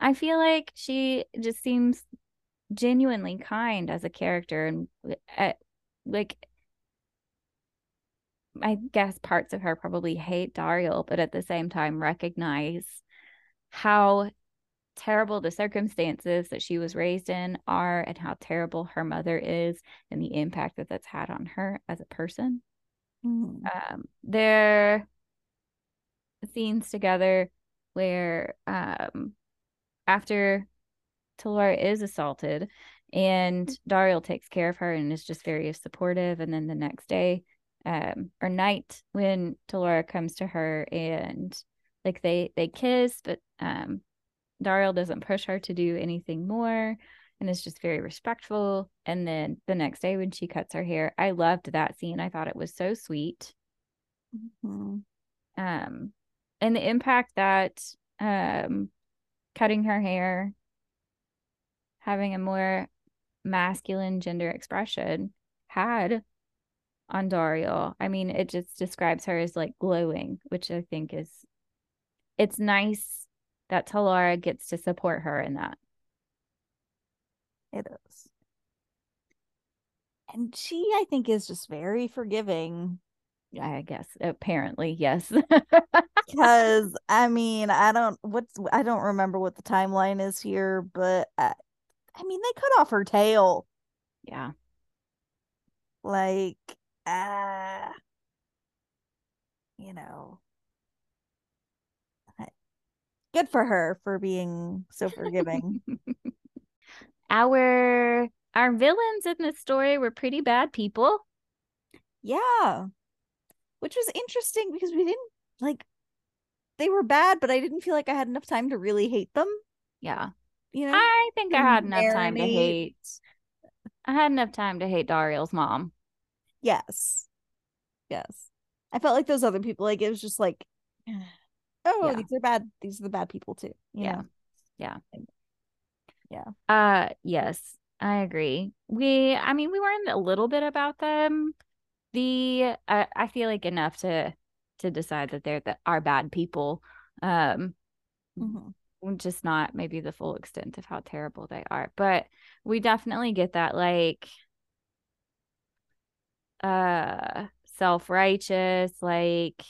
Speaker 1: I feel like she just seems genuinely kind as a character and uh, like I guess parts of her probably hate Dauriel, but at the same time recognize how terrible the circumstances that she was raised in are and how terrible her mother is and the impact that that's had on her as a person. Mm-hmm. Um, there are scenes together where um, after Tallora is assaulted and Dauriel takes care of her and is just very supportive. And then the next day, um, or night when Tallora comes to her and like they they kiss, but um Dauriel doesn't push her to do anything more and is just very respectful. And then the next day when she cuts her hair, I loved that scene. I thought it was so sweet. Mm-hmm. Um and the impact that um cutting her hair, having a more masculine gender expression had on Dauriel. I mean, it just describes her as like glowing, which I think is it's nice that Tallora gets to support her in that.
Speaker 2: It is. And she, I think, is just very forgiving.
Speaker 1: I guess apparently, yes.
Speaker 2: because I mean, I don't what's I don't remember what the timeline is here, but I, I mean, they cut off her tail.
Speaker 1: Yeah.
Speaker 2: Like, ah, uh, you know, good for her for being so forgiving.
Speaker 1: our our villains in this story were pretty bad people.
Speaker 2: Yeah. Which was interesting because we didn't like they were bad, but I didn't feel like I had enough time to really hate them.
Speaker 1: Yeah. You know, I think I had enough time to hate. I had enough time to hate Dauriel's mom.
Speaker 2: Yes. Yes. I felt like those other people, like it was just like, oh, yeah. these are bad. These are the bad people too.
Speaker 1: yeah. Know? Yeah.
Speaker 2: Yeah.
Speaker 1: Uh yes, I agree. We I mean we learned a little bit about them. The uh, I feel like enough to to decide that they're that are bad people um mm-hmm. just not maybe the full extent of how terrible they are but we definitely get that like uh self-righteous like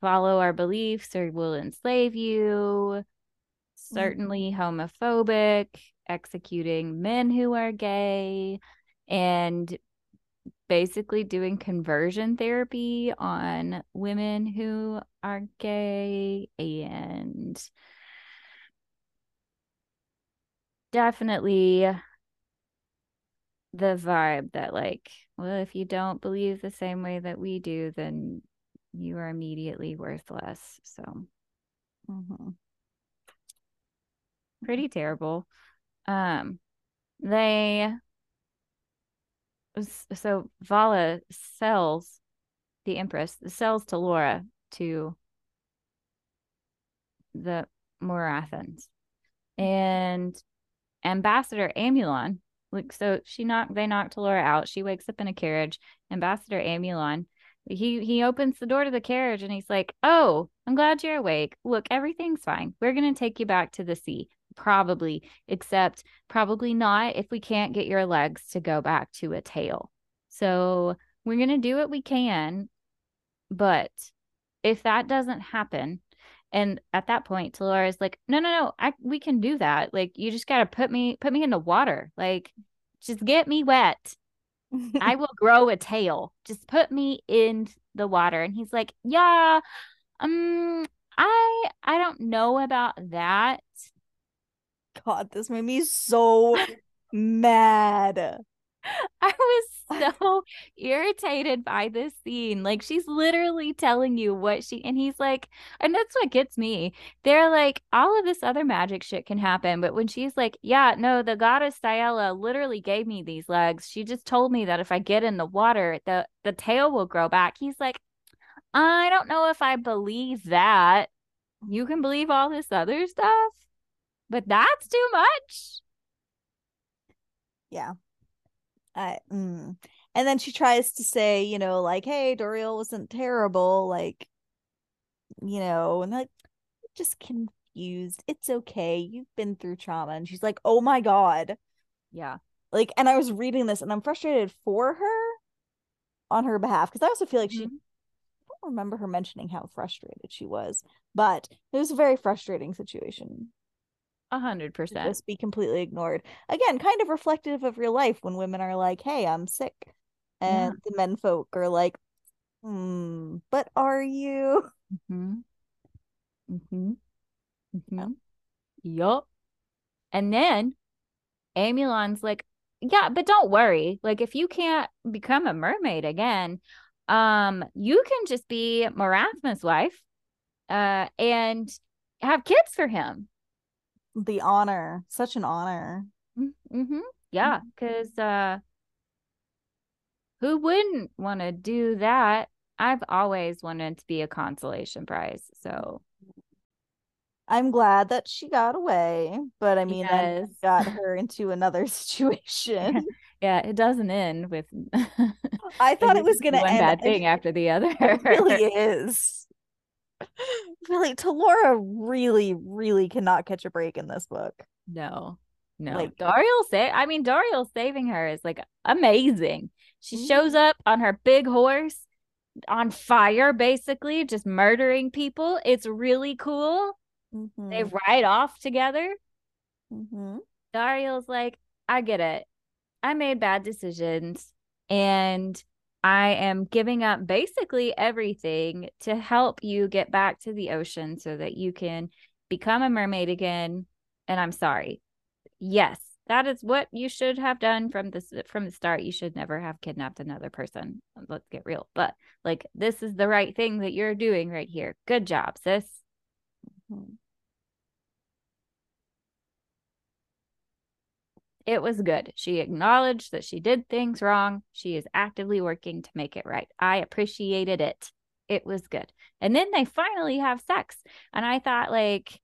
Speaker 1: follow our beliefs or we'll enslave you certainly mm-hmm. homophobic executing men who are gay and basically doing conversion therapy on women who are gay and definitely the vibe that like, well, if you don't believe the same way that we do, then you are immediately worthless. So
Speaker 2: Mm-hmm.
Speaker 1: pretty terrible. Um, they so Vala sells the Empress sells Tallora to the Morathans, and Ambassador Amulon. Like so, she knocked. They knocked Laura out. She wakes up in a carriage. Ambassador Amulon. He he opens the door to the carriage and he's like, "Oh, I'm glad you're awake. Look, everything's fine. We're gonna take you back to the sea, probably, except probably not if we can't get your legs to go back to a tail. So we're gonna do what we can, but if that doesn't happen." And at that point, Tallora is like, no, no, no, I we can do that. Like, you just gotta put me put me in the water. Like, just get me wet. I will grow a tail. Just put me in the water. And he's like, yeah, um, I I don't know about that.
Speaker 2: God, this made me so mad.
Speaker 1: I was so irritated by this scene. Like she's literally telling you what she and he's like, and that's what gets me. They're like, all of this other magic shit can happen, but when she's like, yeah, no, the goddess Diella literally gave me these legs. She just told me that if I get in the water, the the tail will grow back. He's like, I don't know if I believe that. You can believe all this other stuff, but that's too much.
Speaker 2: Yeah. I mm. and then she tries to say, you know, like, hey, Dauriel wasn't terrible, like, you know, and like just confused. It's okay. You've been through trauma. And she's like, oh my God.
Speaker 1: Yeah.
Speaker 2: Like, and I was reading this and I'm frustrated for her on her behalf because I also feel like she
Speaker 1: Mhm.
Speaker 2: I don't remember her mentioning how frustrated she was, but it was a very frustrating situation
Speaker 1: A hundred percent.
Speaker 2: just be completely ignored. Again, kind of reflective of real life when women are like, "Hey, I'm sick,"
Speaker 1: Yeah.
Speaker 2: and the men folk are like, "Hmm, but are you?"
Speaker 1: Mm-hmm. Mm-hmm. Mm-hmm. Yup. And then Amulon's like, yeah, but don't worry. Like, if you can't become a mermaid again, um, you can just be Morathma's wife, uh, and have kids for him.
Speaker 2: The honor, such an honor.
Speaker 1: Mm-hmm. Yeah, because uh, who wouldn't want to do that? I've always wanted to be a consolation prize. So
Speaker 2: I'm glad that she got away, but I mean, that
Speaker 1: Yes.
Speaker 2: got her into another situation.
Speaker 1: yeah, it doesn't end with.
Speaker 2: I thought it was gonna
Speaker 1: one
Speaker 2: end.
Speaker 1: bad thing after the other.
Speaker 2: It really is. Really, Tallora really, really cannot catch a break in this book.
Speaker 1: No, no.
Speaker 2: Like-
Speaker 1: Dauriel say, I mean, Dauriel saving her is like amazing. She shows up on her big horse on fire, basically, just murdering people. It's really cool. They
Speaker 2: Mhm,
Speaker 1: ride off together.
Speaker 2: mhm.
Speaker 1: Dauriel's like, I get it. I made bad decisions and I am giving up basically everything to help you get back to the ocean so that you can become a mermaid again. And I'm sorry. Yes, that is what you should have done from this from the start. You should never have kidnapped another person. Let's get real. But like this is the right thing that you're doing right here. Good job, sis.
Speaker 2: Mm-hmm.
Speaker 1: It was good. She acknowledged that she did things wrong. She is actively working to make it right. I appreciated it. It was good. And then they finally have sex. And I thought, like,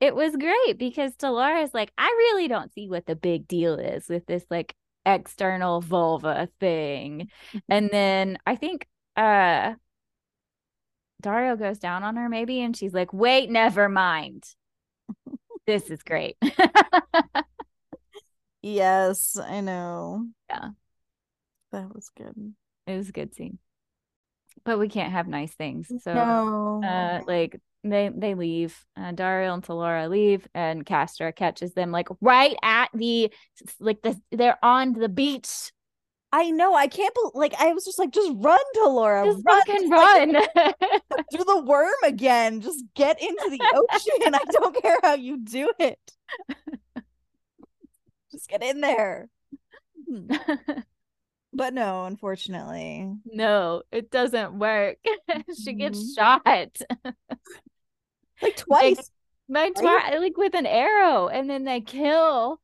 Speaker 1: it was great because Dolores, like, I really don't see what the big deal is with this, like, external vulva thing. and then I think, uh, Dauriel goes down on her maybe, and she's like, wait, never mind. This is great.
Speaker 2: Yes, I know.
Speaker 1: Yeah.
Speaker 2: That was good.
Speaker 1: It was a good scene. But we can't have nice things. So
Speaker 2: no.
Speaker 1: uh like they they leave. Uh, Dauriel and Tallora leave and Castor catches them like right at the like the they're on the beach.
Speaker 2: I know. I can't believe. Like, I was just like, just run to Laura.
Speaker 1: Just
Speaker 2: run,
Speaker 1: fucking
Speaker 2: like,
Speaker 1: run.
Speaker 2: do the worm again. Just get into the ocean. I don't care how you do it. Just get in there. but no, unfortunately.
Speaker 1: no, it doesn't work. she gets
Speaker 2: Mhm.
Speaker 1: shot.
Speaker 2: Like twice.
Speaker 1: My
Speaker 2: Right?
Speaker 1: twi- like with an arrow, and then they kill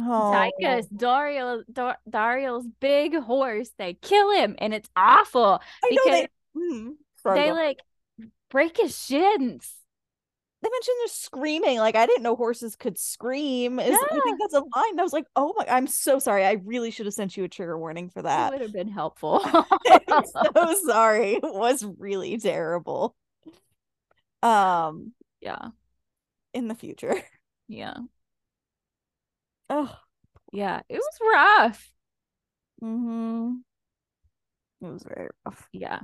Speaker 2: Oh,
Speaker 1: Tychus, Dario, Dar- Dauriel's big horse. They kill him, and it's awful
Speaker 2: I know they.
Speaker 1: because
Speaker 2: Mhm.
Speaker 1: They like break his shins.
Speaker 2: they mentioned they're screaming. Like I didn't know horses could scream. Is I think that's a line. I was like, oh my, I'm so sorry. I really should have sent you a trigger warning for
Speaker 1: It
Speaker 2: that.
Speaker 1: would have been helpful.
Speaker 2: I'm so sorry. It was really terrible. Um,
Speaker 1: yeah,
Speaker 2: in the future.
Speaker 1: yeah,
Speaker 2: Oh,
Speaker 1: yeah. It was rough.
Speaker 2: mm-hmm. It was very rough.
Speaker 1: Yeah.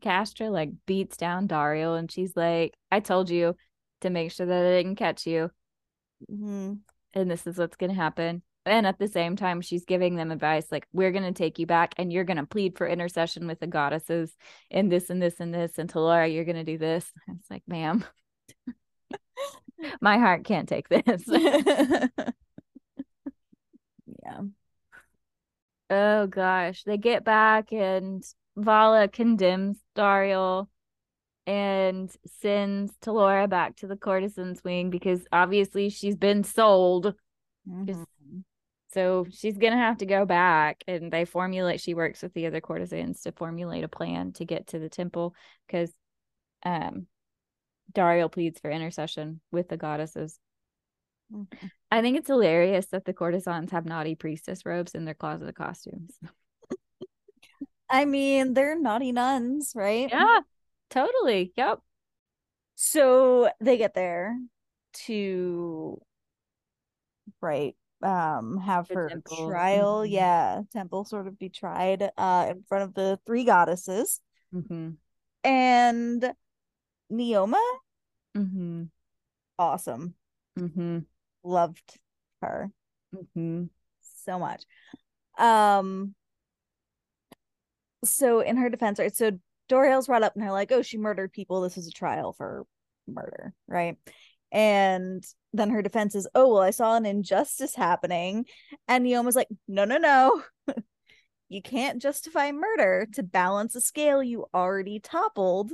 Speaker 1: Castra like beats down Dauriel, and she's like, "I told you to make sure that I didn't catch you."
Speaker 2: hmm
Speaker 1: and this is what's going to happen. And at the same time, she's giving them advice like, we're going to take you back and you're going to plead for intercession with the goddesses and this and this and this. And Laura, you're going to do this. It's like, ma'am, my heart can't take this.
Speaker 2: yeah.
Speaker 1: oh gosh. They get back and Vala condemns Dauriel and sends Tallora back to the courtesan's wing because obviously she's been sold.
Speaker 2: Mhm.
Speaker 1: So she's gonna have to go back, and they formulate. She works with the other courtesans to formulate a plan to get to the temple because, um, Dauriel pleads for intercession with the goddesses. I think it's hilarious that the courtesans have naughty priestess robes in their closet of costumes.
Speaker 2: I mean, they're naughty nuns, right?
Speaker 1: Yeah, totally. Yep.
Speaker 2: So they get there to right um have
Speaker 1: The
Speaker 2: her
Speaker 1: temple.
Speaker 2: trial
Speaker 1: Mhm.
Speaker 2: yeah temple sort of be tried uh in front of the three goddesses
Speaker 1: Mm-hmm.
Speaker 2: and neoma
Speaker 1: Mm-hmm.
Speaker 2: awesome
Speaker 1: Mm-hmm.
Speaker 2: Loved her
Speaker 1: Mm-hmm.
Speaker 2: so much. Um so in her defense right so Dauriel's brought up and they're like oh she murdered people. This is a trial for murder right? And then her defense is oh well i saw an injustice happening and Neoma's like no no no. You can't justify murder to balance a scale you already toppled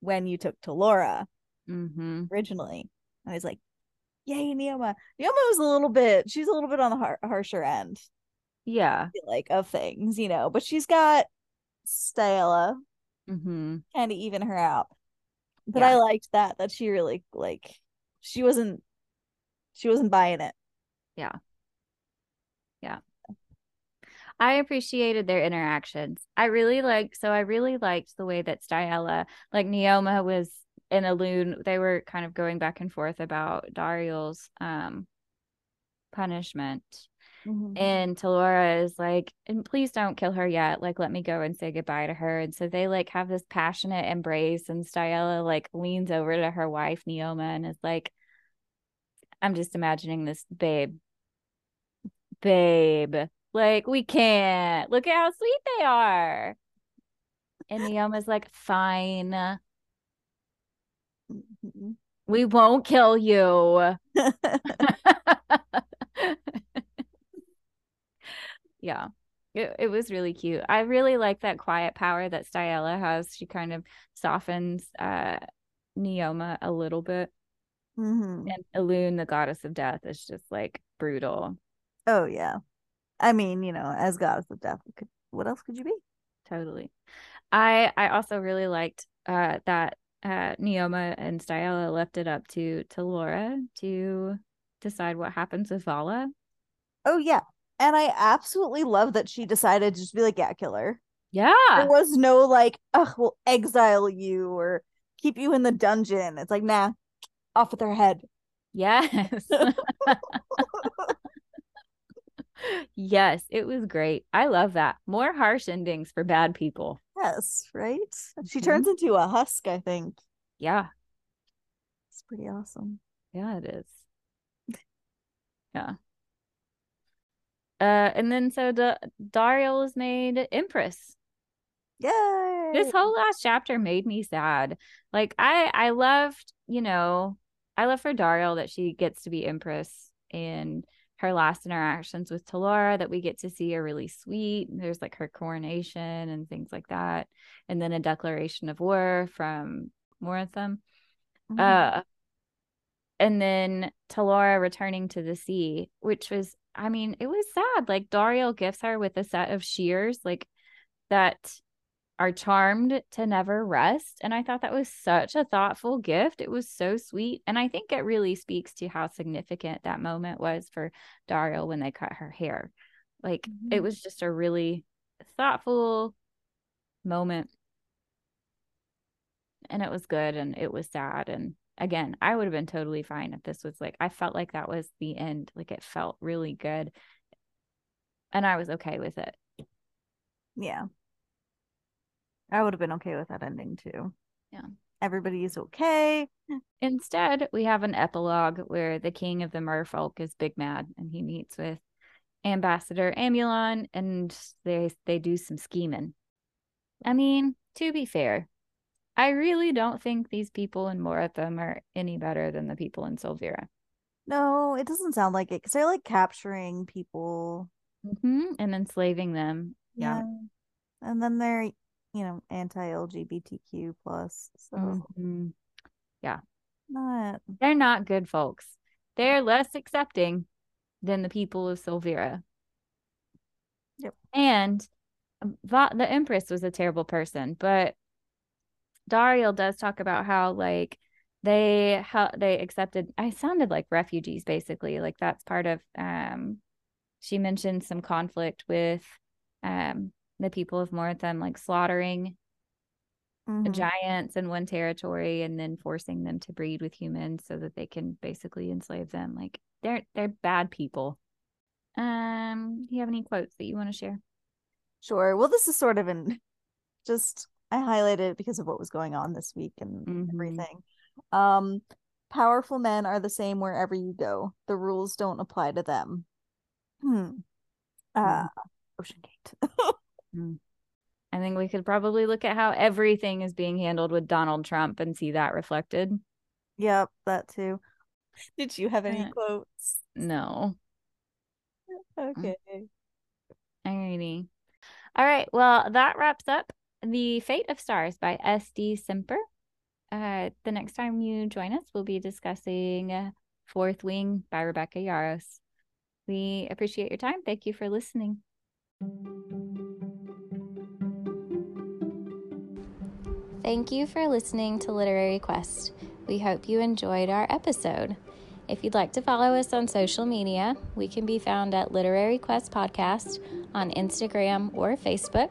Speaker 2: when you took Tallora
Speaker 1: Mm-hmm.
Speaker 2: originally. I was like yay Neoma Neoma was a little bit she's a little bit on the har- harsher end
Speaker 1: Yeah.
Speaker 2: like of things, you know, but she's got Stella
Speaker 1: Mm-hmm.
Speaker 2: kind of even her out. But
Speaker 1: Yeah.
Speaker 2: I liked that that she really like she wasn't she wasn't buying it. Yeah. Yeah.
Speaker 1: I appreciated their interactions. I really liked so I really liked the way that Styella, like Neoma was in a loon, they were kind of going back and forth about Dauriel's um punishment. And Tallora is like, and please don't kill her yet. Like, let me go and say goodbye to her. And so they like have this passionate embrace, and Styella like leans over to her wife, Neoma, and is like, I'm just imagining this babe. Babe. Like, we can't. Look at how sweet they are. And Neoma's like, fine. We won't kill you. yeah. It, it was really cute. I really like that quiet power that Styella has. She kind of softens uh Neoma a little bit.
Speaker 2: Mhm.
Speaker 1: And Elune, the goddess of death, is just like brutal.
Speaker 2: Oh yeah. I mean, you know, as goddess of death, could, what else could you be?
Speaker 1: Totally. I I also really liked uh that uh Neoma and Styella left it up to Tallora to decide what happens with Vala.
Speaker 2: Oh yeah. And I absolutely love that she decided to just be like, yeah, kill her.
Speaker 1: Yeah.
Speaker 2: There was no like, oh, we'll exile you or keep you in the dungeon. It's like, nah, off with her head.
Speaker 1: Yes. yes, it was great. I love that. More harsh endings for bad people.
Speaker 2: Yes, right? She
Speaker 1: Mhm.
Speaker 2: turns into a husk, I think.
Speaker 1: Yeah.
Speaker 2: It's pretty awesome.
Speaker 1: Yeah, it is. Yeah. Uh, and then so da- Dauriel was made empress.
Speaker 2: Yay!
Speaker 1: This whole last chapter made me sad. Like I I loved, you know, I love for Dauriel that she gets to be empress and her last interactions with Tallora that we get to see are really sweet. There's like her coronation and things like that. And then a declaration of war from Morathon. Mm-hmm. Uh, and then Tallora returning to the sea, which was, I mean, it was sad. Like Dauriel gifts her with a set of shears, like that are charmed to never rest. And I thought that was such a thoughtful gift. It was so sweet. And I think it really speaks to how significant that moment was for Dauriel when they cut her hair. Like mm-hmm. it was just a really thoughtful moment. And it was good and it was sad. And again, I would have been totally fine if this was like, I felt like that was the end. Like it felt really good. And I was okay with it.
Speaker 2: Yeah. I would have been okay with that ending too.
Speaker 1: Yeah.
Speaker 2: Everybody's okay.
Speaker 1: Instead, we have an epilogue where the king of the merfolk is big mad and he meets with Ambassador Amulon and they they do some scheming. I mean, to be fair, I really don't think these people in Morathon are any better than the people in Solvira.
Speaker 2: No, it doesn't sound like it because they're like capturing people
Speaker 1: mm-hmm. and enslaving them. Yeah. yeah.
Speaker 2: And then they're, you know, anti LGBTQ plus. So, mm-hmm.
Speaker 1: yeah.
Speaker 2: Not...
Speaker 1: They're not good folks. They're less accepting than the people of Solvira.
Speaker 2: Yep.
Speaker 1: And um, the Empress was a terrible person, but Dauriel does talk about how like they how they accepted I sounded like refugees basically like that's part of um she mentioned some conflict with um the people of Morathon like slaughtering mm-hmm. giants in one territory and then forcing them to breed with humans so that they can basically enslave them like they're they're bad people um do you have any quotes that you want to share
Speaker 2: sure well this is sort of an just I highlighted it because of what was going on this week and mm-hmm. everything. Um, powerful men are the same wherever you go. The rules don't apply to them. Hmm. Uh, mm. OceanGate.
Speaker 1: mm. I think we could probably look at how everything is being handled with Donald Trump and see that reflected.
Speaker 2: Yep, that too. Did you have any uh, quotes?
Speaker 1: No.
Speaker 2: Okay.
Speaker 1: Alrighty. All right. Well, that wraps up the Fate of Stars by S.D. Simper. Uh, the next time you join us, we'll be discussing Fourth Wing by Rebecca Yarros. We appreciate your time. Thank you for listening. Thank you for listening to Literary Quest. We hope you enjoyed our episode. If you'd like to follow us on social media, we can be found at Literary Quest Podcast on Instagram or Facebook.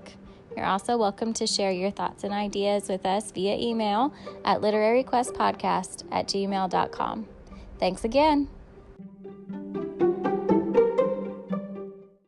Speaker 1: You're also welcome to share your thoughts and ideas with us via email at literaryquestpodcast at gmail.com. Thanks again.